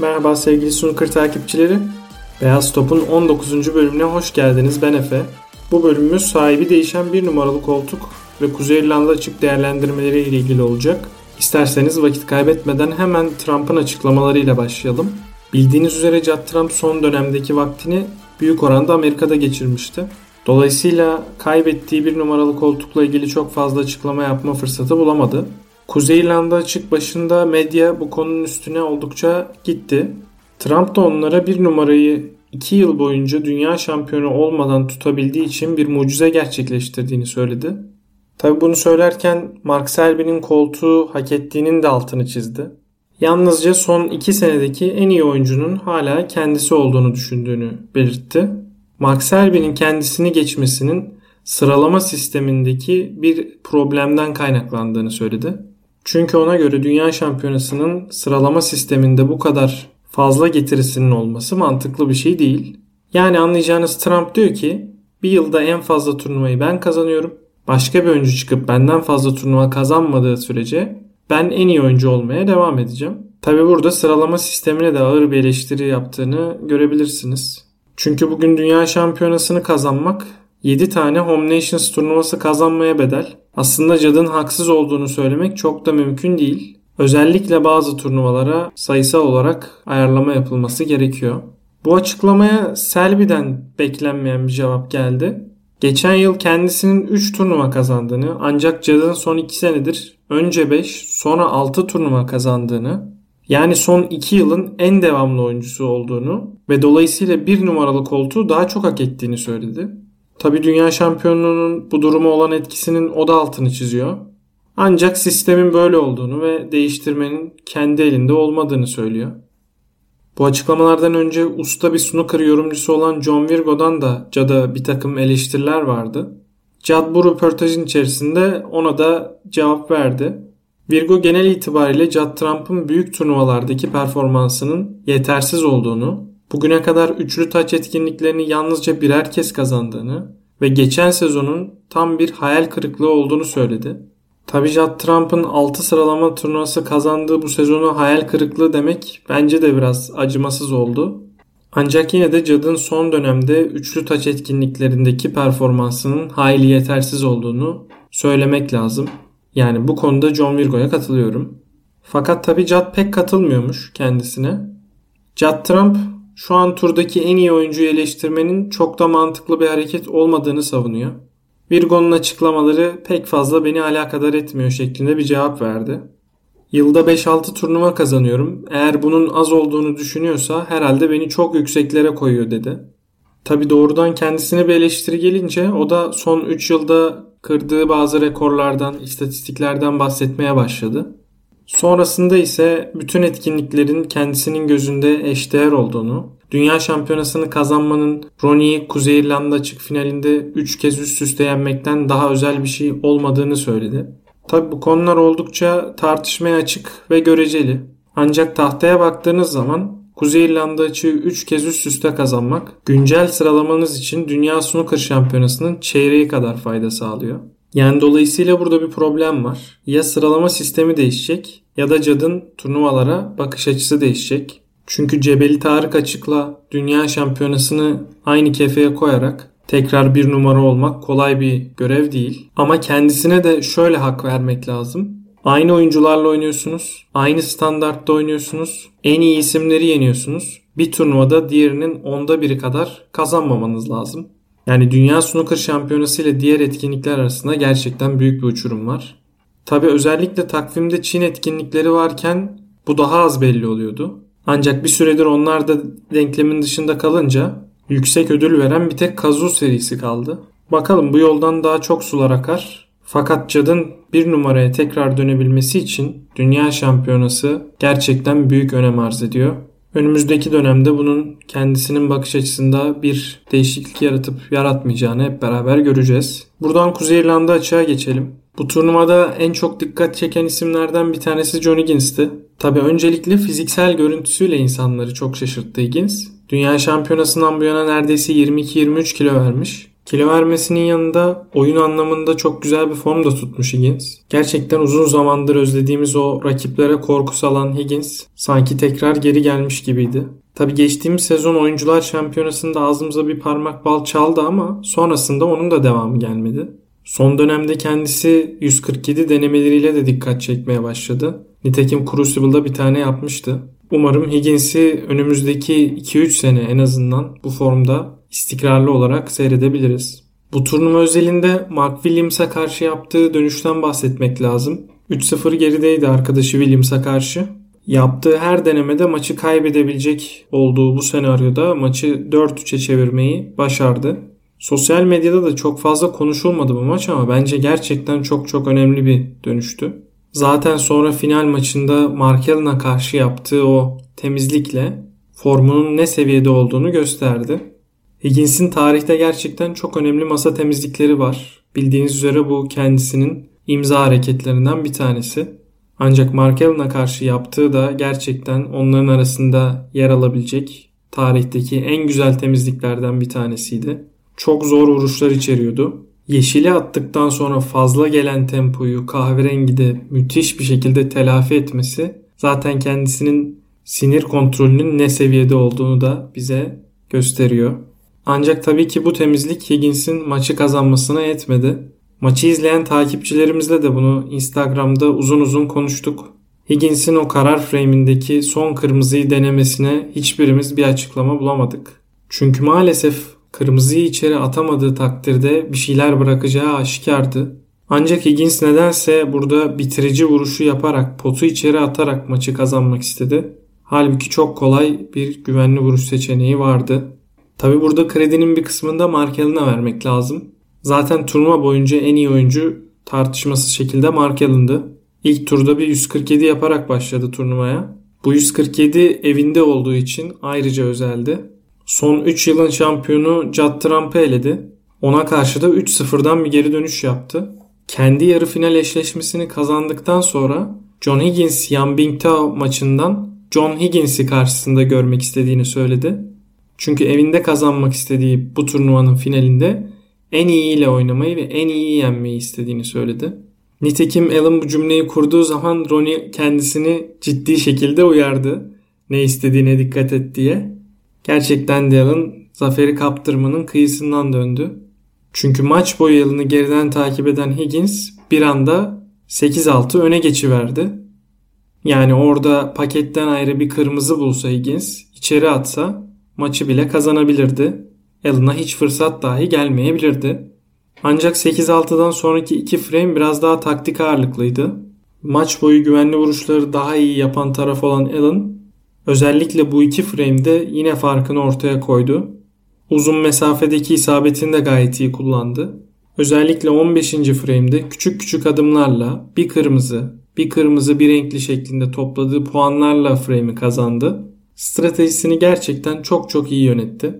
Merhaba sevgili Snooker takipçileri. Beyaz Top'un 19. bölümüne hoş geldiniz. Ben Efe. Bu bölümümüz sahibi değişen bir numaralı koltuk ve Kuzey İrlanda açık değerlendirmeleri ile ilgili olacak. İsterseniz vakit kaybetmeden hemen Trump'ın açıklamalarıyla başlayalım. Bildiğiniz üzere Judd Trump son dönemdeki vaktini büyük oranda Amerika'da geçirmişti. Dolayısıyla kaybettiği bir numaralı koltukla ilgili çok fazla açıklama yapma fırsatı bulamadı. Kuzey İrlanda açık başında medya bu konunun üstüne oldukça gitti. Trump da onlara bir numarayı 2 yıl boyunca dünya şampiyonu olmadan tutabildiği için bir mucize gerçekleştirdiğini söyledi. Tabi bunu söylerken Mark Selby'nin koltuğu hak ettiğinin de altını çizdi. Yalnızca son 2 senedeki en iyi oyuncunun hala kendisi olduğunu düşündüğünü belirtti. Mark Selby'nin kendisini geçmesinin sıralama sistemindeki bir problemden kaynaklandığını söyledi. Çünkü ona göre dünya şampiyonasının sıralama sisteminde bu kadar fazla getirisinin olması mantıklı bir şey değil. Yani anlayacağınız Trump diyor ki bir yılda en fazla turnuvayı ben kazanıyorum. Başka bir oyuncu çıkıp benden fazla turnuva kazanmadığı sürece ben en iyi oyuncu olmaya devam edeceğim. Tabi burada sıralama sistemine de ağır bir eleştiri yaptığını görebilirsiniz. Çünkü bugün dünya şampiyonasını kazanmak 7 tane Home Nations turnuvası kazanmaya bedel. Aslında Cad'ın haksız olduğunu söylemek çok da mümkün değil. Özellikle bazı turnuvalara sayısal olarak ayarlama yapılması gerekiyor. Bu açıklamaya Selby'den beklenmeyen bir cevap geldi. Geçen yıl kendisinin 3 turnuva kazandığını ancak Cad'ın son 2 senedir önce 5 sonra 6 turnuva kazandığını yani son 2 yılın en devamlı oyuncusu olduğunu ve dolayısıyla bir numaralı koltuğu daha çok hak ettiğini söyledi. Tabi dünya şampiyonluğunun bu duruma olan etkisinin o da altını çiziyor. Ancak sistemin böyle olduğunu ve değiştirmenin kendi elinde olmadığını söylüyor. Bu açıklamalardan önce usta bir snooker yorumcusu olan John Virgo'dan da Cad'a bir takım eleştiriler vardı. Cad bu röportajın içerisinde ona da cevap verdi. Virgo genel itibariyle Judd Trump'ın büyük turnuvalardaki performansının yetersiz olduğunu, bugüne kadar üçlü taç etkinliklerini yalnızca birer kez kazandığını ve geçen sezonun tam bir hayal kırıklığı olduğunu söyledi. Tabi Judd Trump'ın 6 sıralama turnuvası kazandığı bu sezonu hayal kırıklığı demek bence de biraz acımasız oldu. Ancak yine de Judd'ın son dönemde üçlü taç etkinliklerindeki performansının hayli yetersiz olduğunu söylemek lazım. Yani bu konuda John Virgo'ya katılıyorum. Fakat tabi Judd pek katılmıyormuş kendisine. Judd Trump şu an turdaki en iyi oyuncuyu eleştirmenin çok da mantıklı bir hareket olmadığını savunuyor. Virgo'nun açıklamaları pek fazla beni alakadar etmiyor şeklinde bir cevap verdi. Yılda 5-6 turnuva kazanıyorum. Eğer bunun az olduğunu düşünüyorsa herhalde beni çok yükseklere koyuyor dedi. Tabi doğrudan kendisine bir eleştiri gelince o da son 3 yılda kırdığı bazı rekorlardan, istatistiklerden bahsetmeye başladı. Sonrasında ise bütün etkinliklerin kendisinin gözünde eşdeğer olduğunu, Dünya Şampiyonası'nı kazanmanın Ronnie'yi Kuzey İrlanda açık finalinde 3 kez üst üste yenmekten daha özel bir şey olmadığını söyledi. Tabi bu konular oldukça tartışmaya açık ve göreceli. Ancak tahtaya baktığınız zaman Kuzey İrlanda açığı 3 kez üst üste kazanmak güncel sıralamanız için Dünya Snooker Şampiyonası'nın çeyreği kadar fayda sağlıyor. Yani dolayısıyla burada bir problem var. Ya sıralama sistemi değişecek ya da Cad'ın turnuvalara bakış açısı değişecek. Çünkü Cebeli Tarık açıkla dünya şampiyonasını aynı kefeye koyarak tekrar bir numara olmak kolay bir görev değil. Ama kendisine de şöyle hak vermek lazım. Aynı oyuncularla oynuyorsunuz. Aynı standartta oynuyorsunuz. En iyi isimleri yeniyorsunuz. Bir turnuvada diğerinin onda biri kadar kazanmamanız lazım. Yani Dünya Snooker Şampiyonası ile diğer etkinlikler arasında gerçekten büyük bir uçurum var. Tabi özellikle takvimde Çin etkinlikleri varken bu daha az belli oluyordu. Ancak bir süredir onlar da denklemin dışında kalınca yüksek ödül veren bir tek Kazoo serisi kaldı. Bakalım bu yoldan daha çok sular akar. Fakat Cad'ın bir numaraya tekrar dönebilmesi için Dünya Şampiyonası gerçekten büyük önem arz ediyor. Önümüzdeki dönemde bunun kendisinin bakış açısında bir değişiklik yaratıp yaratmayacağını hep beraber göreceğiz. Buradan Kuzey İrlanda açığa geçelim. Bu turnuvada en çok dikkat çeken isimlerden bir tanesi John Higgins'ti. Tabi öncelikle fiziksel görüntüsüyle insanları çok şaşırttı Higgins. Dünya şampiyonasından bu yana neredeyse 22-23 kilo vermiş. Kilo vermesinin yanında oyun anlamında çok güzel bir form da tutmuş Higgins. Gerçekten uzun zamandır özlediğimiz o rakiplere korku salan Higgins sanki tekrar geri gelmiş gibiydi. Tabi geçtiğimiz sezon oyuncular şampiyonasında ağzımıza bir parmak bal çaldı ama sonrasında onun da devamı gelmedi. Son dönemde kendisi 147 denemeleriyle de dikkat çekmeye başladı. Nitekim Crucible'da bir tane yapmıştı. Umarım Higgins'i önümüzdeki 2-3 sene en azından bu formda istikrarlı olarak seyredebiliriz. Bu turnuva özelinde Mark Williams'a karşı yaptığı dönüşten bahsetmek lazım. 3-0 gerideydi arkadaşı Williams'a karşı. Yaptığı her denemede maçı kaybedebilecek olduğu bu senaryoda maçı 4-3'e çevirmeyi başardı. Sosyal medyada da çok fazla konuşulmadı bu maç ama bence gerçekten çok çok önemli bir dönüştü. Zaten sonra final maçında Mark Allen'a karşı yaptığı o temizlikle formunun ne seviyede olduğunu gösterdi. Higgins'in tarihte gerçekten çok önemli masa temizlikleri var. Bildiğiniz üzere bu kendisinin imza hareketlerinden bir tanesi. Ancak Mark Allen'a karşı yaptığı da gerçekten onların arasında yer alabilecek tarihteki en güzel temizliklerden bir tanesiydi. Çok zor vuruşlar içeriyordu. Yeşili attıktan sonra fazla gelen tempoyu kahverengide müthiş bir şekilde telafi etmesi zaten kendisinin sinir kontrolünün ne seviyede olduğunu da bize gösteriyor. Ancak tabii ki bu temizlik Higgins'in maçı kazanmasına yetmedi. Maçı izleyen takipçilerimizle de bunu Instagram'da uzun uzun konuştuk. Higgins'in o karar frame'indeki son kırmızıyı denemesine hiçbirimiz bir açıklama bulamadık. Çünkü maalesef Kırmızıyı içeri atamadığı takdirde bir şeyler bırakacağı aşikardı. Ancak Higgins nedense burada bitirici vuruşu yaparak potu içeri atarak maçı kazanmak istedi. Halbuki çok kolay bir güvenli vuruş seçeneği vardı. Tabi burada kredinin bir kısmını da Markel'ine vermek lazım. Zaten turnuva boyunca en iyi oyuncu tartışmasız şekilde Markel'indi. İlk turda bir 147 yaparak başladı turnuvaya. Bu 147 evinde olduğu için ayrıca özeldi. Son 3 yılın şampiyonu Judd Trump'ı eledi. Ona karşı da 3-0'dan bir geri dönüş yaptı. Kendi yarı final eşleşmesini kazandıktan sonra John Higgins Yan Bingtao maçından John Higgins'i karşısında görmek istediğini söyledi. Çünkü evinde kazanmak istediği bu turnuvanın finalinde en iyiyle oynamayı ve en iyi yenmeyi istediğini söyledi. Nitekim Alan bu cümleyi kurduğu zaman Ronnie kendisini ciddi şekilde uyardı. Ne istediğine dikkat et diye. Gerçekten Dale'ın zaferi kaptırmanın kıyısından döndü. Çünkü maç boyu yılını geriden takip eden Higgins bir anda 8-6 öne geçiverdi. Yani orada paketten ayrı bir kırmızı bulsa Higgins içeri atsa maçı bile kazanabilirdi. Allen'a hiç fırsat dahi gelmeyebilirdi. Ancak 8-6'dan sonraki iki frame biraz daha taktik ağırlıklıydı. Maç boyu güvenli vuruşları daha iyi yapan taraf olan Allen Özellikle bu iki frame'de yine farkını ortaya koydu. Uzun mesafedeki isabetini de gayet iyi kullandı. Özellikle 15. frame'de küçük küçük adımlarla bir kırmızı, bir kırmızı bir renkli şeklinde topladığı puanlarla frame'i kazandı. Stratejisini gerçekten çok çok iyi yönetti.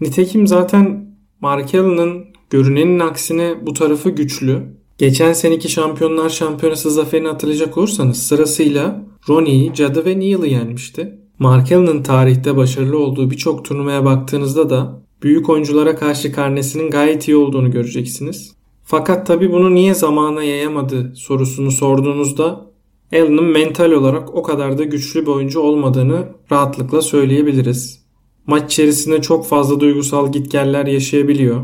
Nitekim zaten Mark Allen'ın görünenin aksine bu tarafı güçlü. Geçen seneki Şampiyonlar Şampiyonası zaferini hatırlayacak olursanız sırasıyla Ronnie'yi, Cadı ve Neil'ı yenmişti. Mark Allen'ın tarihte başarılı olduğu birçok turnuvaya baktığınızda da büyük oyunculara karşı karnesinin gayet iyi olduğunu göreceksiniz. Fakat tabi bunu niye zamana yayamadı sorusunu sorduğunuzda Allen'ın mental olarak o kadar da güçlü bir oyuncu olmadığını rahatlıkla söyleyebiliriz. Maç içerisinde çok fazla duygusal gitgeller yaşayabiliyor.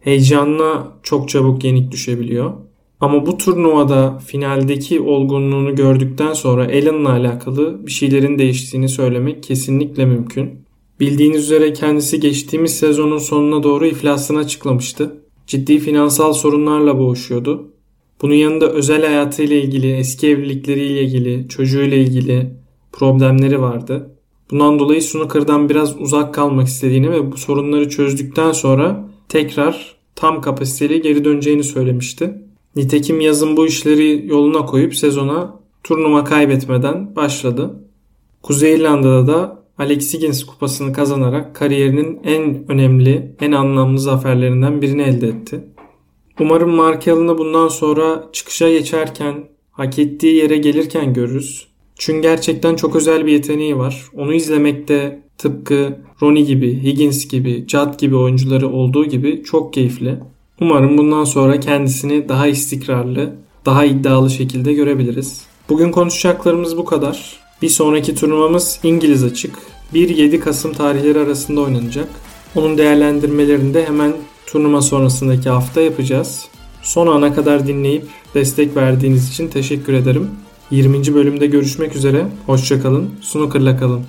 Heyecanla çok çabuk yenik düşebiliyor. Ama bu turnuvada finaldeki olgunluğunu gördükten sonra Allen'la alakalı bir şeylerin değiştiğini söylemek kesinlikle mümkün. Bildiğiniz üzere kendisi geçtiğimiz sezonun sonuna doğru iflasını açıklamıştı. Ciddi finansal sorunlarla boğuşuyordu. Bunun yanında özel hayatıyla ilgili, eski evlilikleriyle ilgili, çocuğuyla ilgili problemleri vardı. Bundan dolayı snooker'dan biraz uzak kalmak istediğini ve bu sorunları çözdükten sonra tekrar tam kapasiteli geri döneceğini söylemişti. Nitekim yazın bu işleri yoluna koyup sezona turnuva kaybetmeden başladı. Kuzey İrlanda'da da Alex Higgins kupasını kazanarak kariyerinin en önemli, en anlamlı zaferlerinden birini elde etti. Umarım Mark Allen'ı bundan sonra çıkışa geçerken, hak ettiği yere gelirken görürüz. Çünkü gerçekten çok özel bir yeteneği var. Onu izlemekte tıpkı Ronnie gibi, Higgins gibi, Judd gibi oyuncuları olduğu gibi çok keyifli. Umarım bundan sonra kendisini daha istikrarlı, daha iddialı şekilde görebiliriz. Bugün konuşacaklarımız bu kadar. Bir sonraki turnuvamız İngiliz açık. 1-7 Kasım tarihleri arasında oynanacak. Onun değerlendirmelerini de hemen turnuva sonrasındaki hafta yapacağız. Son ana kadar dinleyip destek verdiğiniz için teşekkür ederim. 20. bölümde görüşmek üzere. Hoşçakalın. Snooker'la kalın.